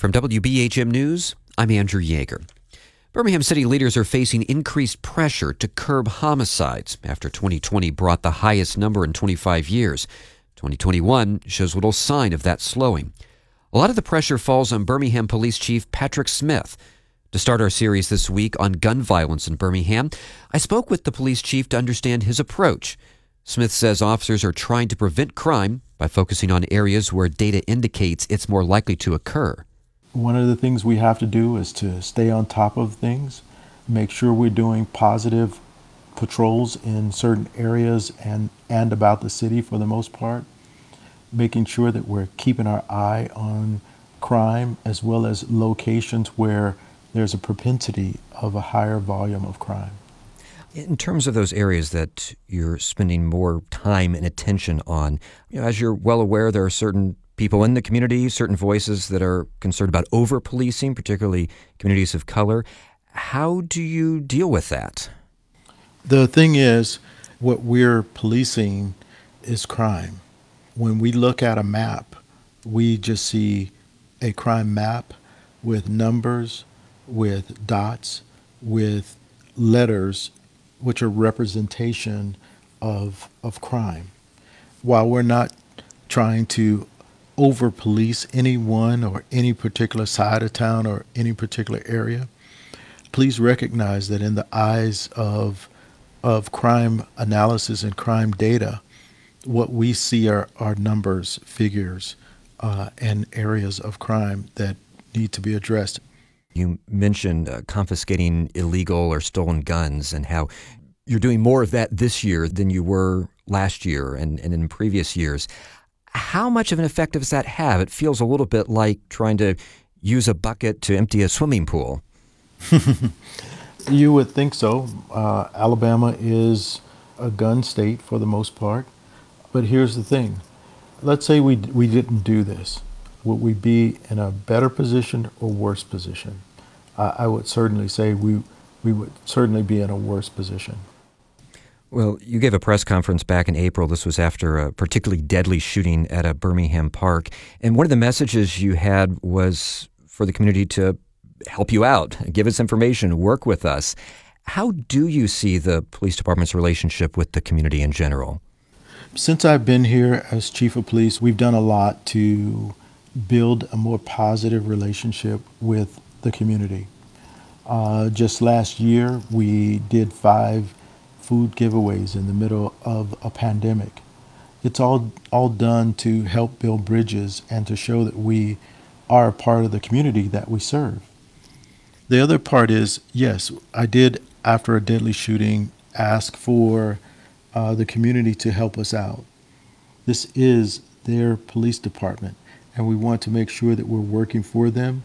From WBHM News, I'm Andrew Yeager. Birmingham City leaders are facing increased pressure to curb homicides after 2020 brought the highest number in 25 years. 2021 shows little sign of that slowing. A lot of the pressure falls on Birmingham Police Chief Patrick Smith. To start our series this week on gun violence in Birmingham, I spoke with the police chief to understand his approach. Smith says officers are trying to prevent crime by focusing on areas where data indicates it's more likely to occur. One of the things we have to do is to stay on top of things, make sure we're doing positive patrols in certain areas and, and about the city for the most part, making sure that we're keeping our eye on crime as well as locations where there's a propensity of a higher volume of crime. In terms of those areas that you're spending more time and attention on, you know, as you're well aware, there are certain people in the community, certain voices that are concerned about over policing, particularly communities of color. How do you deal with that? The thing is, what we're policing is crime. When we look at a map, we just see a crime map with numbers, with dots, with letters, which are representation of, of crime. While we're not trying to over police anyone or any particular side of town or any particular area, please recognize that in the eyes of of crime analysis and crime data, what we see are, are numbers, figures, uh, and areas of crime that need to be addressed. You mentioned uh, confiscating illegal or stolen guns and how you're doing more of that this year than you were last year and, and in previous years. How much of an effect does that have? It feels a little bit like trying to use a bucket to empty a swimming pool. you would think so. Uh, Alabama is a gun state for the most part. But here's the thing let's say we, we didn't do this would we be in a better position or worse position? Uh, I would certainly say we we would certainly be in a worse position. Well, you gave a press conference back in April. This was after a particularly deadly shooting at a Birmingham park. And one of the messages you had was for the community to help you out, give us information, work with us. How do you see the police department's relationship with the community in general? Since I've been here as chief of police, we've done a lot to build a more positive relationship with the community. Uh, just last year, we did five food giveaways in the middle of a pandemic. It's all all done to help build bridges and to show that we are a part of the community that we serve. The other part is yes, I did after a deadly shooting ask for uh, the community to help us out. This is their police department and we want to make sure that we're working for them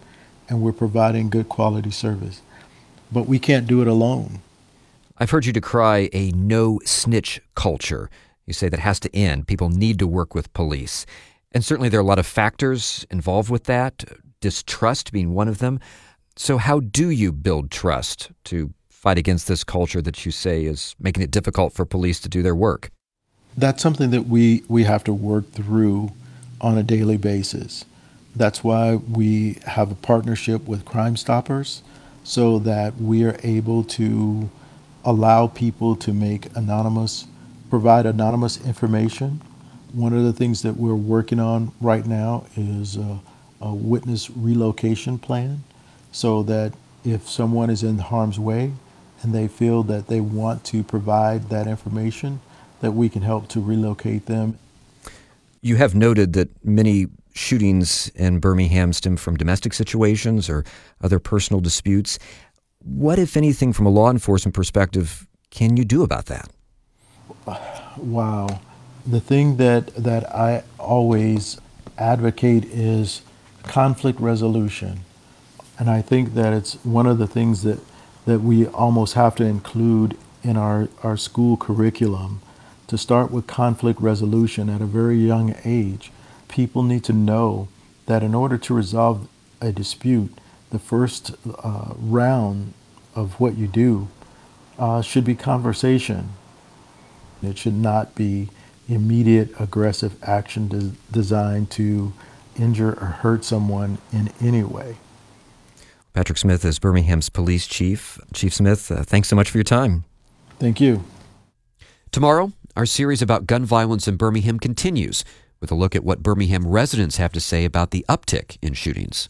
and we're providing good quality service. But we can't do it alone. I've heard you decry a no snitch culture. You say that has to end. People need to work with police. And certainly there are a lot of factors involved with that, distrust being one of them. So, how do you build trust to fight against this culture that you say is making it difficult for police to do their work? That's something that we, we have to work through on a daily basis. That's why we have a partnership with Crime Stoppers so that we are able to allow people to make anonymous, provide anonymous information. One of the things that we're working on right now is a, a witness relocation plan so that if someone is in harm's way and they feel that they want to provide that information, that we can help to relocate them you have noted that many shootings in Birmingham stem from domestic situations or other personal disputes. What, if anything, from a law enforcement perspective, can you do about that? Wow. The thing that, that I always advocate is conflict resolution. And I think that it's one of the things that, that we almost have to include in our, our school curriculum to start with conflict resolution at a very young age. People need to know that in order to resolve a dispute, the first uh, round of what you do uh, should be conversation. It should not be immediate aggressive action de- designed to injure or hurt someone in any way. Patrick Smith is Birmingham's police chief. Chief Smith, uh, thanks so much for your time. Thank you. Tomorrow, our series about gun violence in Birmingham continues with a look at what Birmingham residents have to say about the uptick in shootings.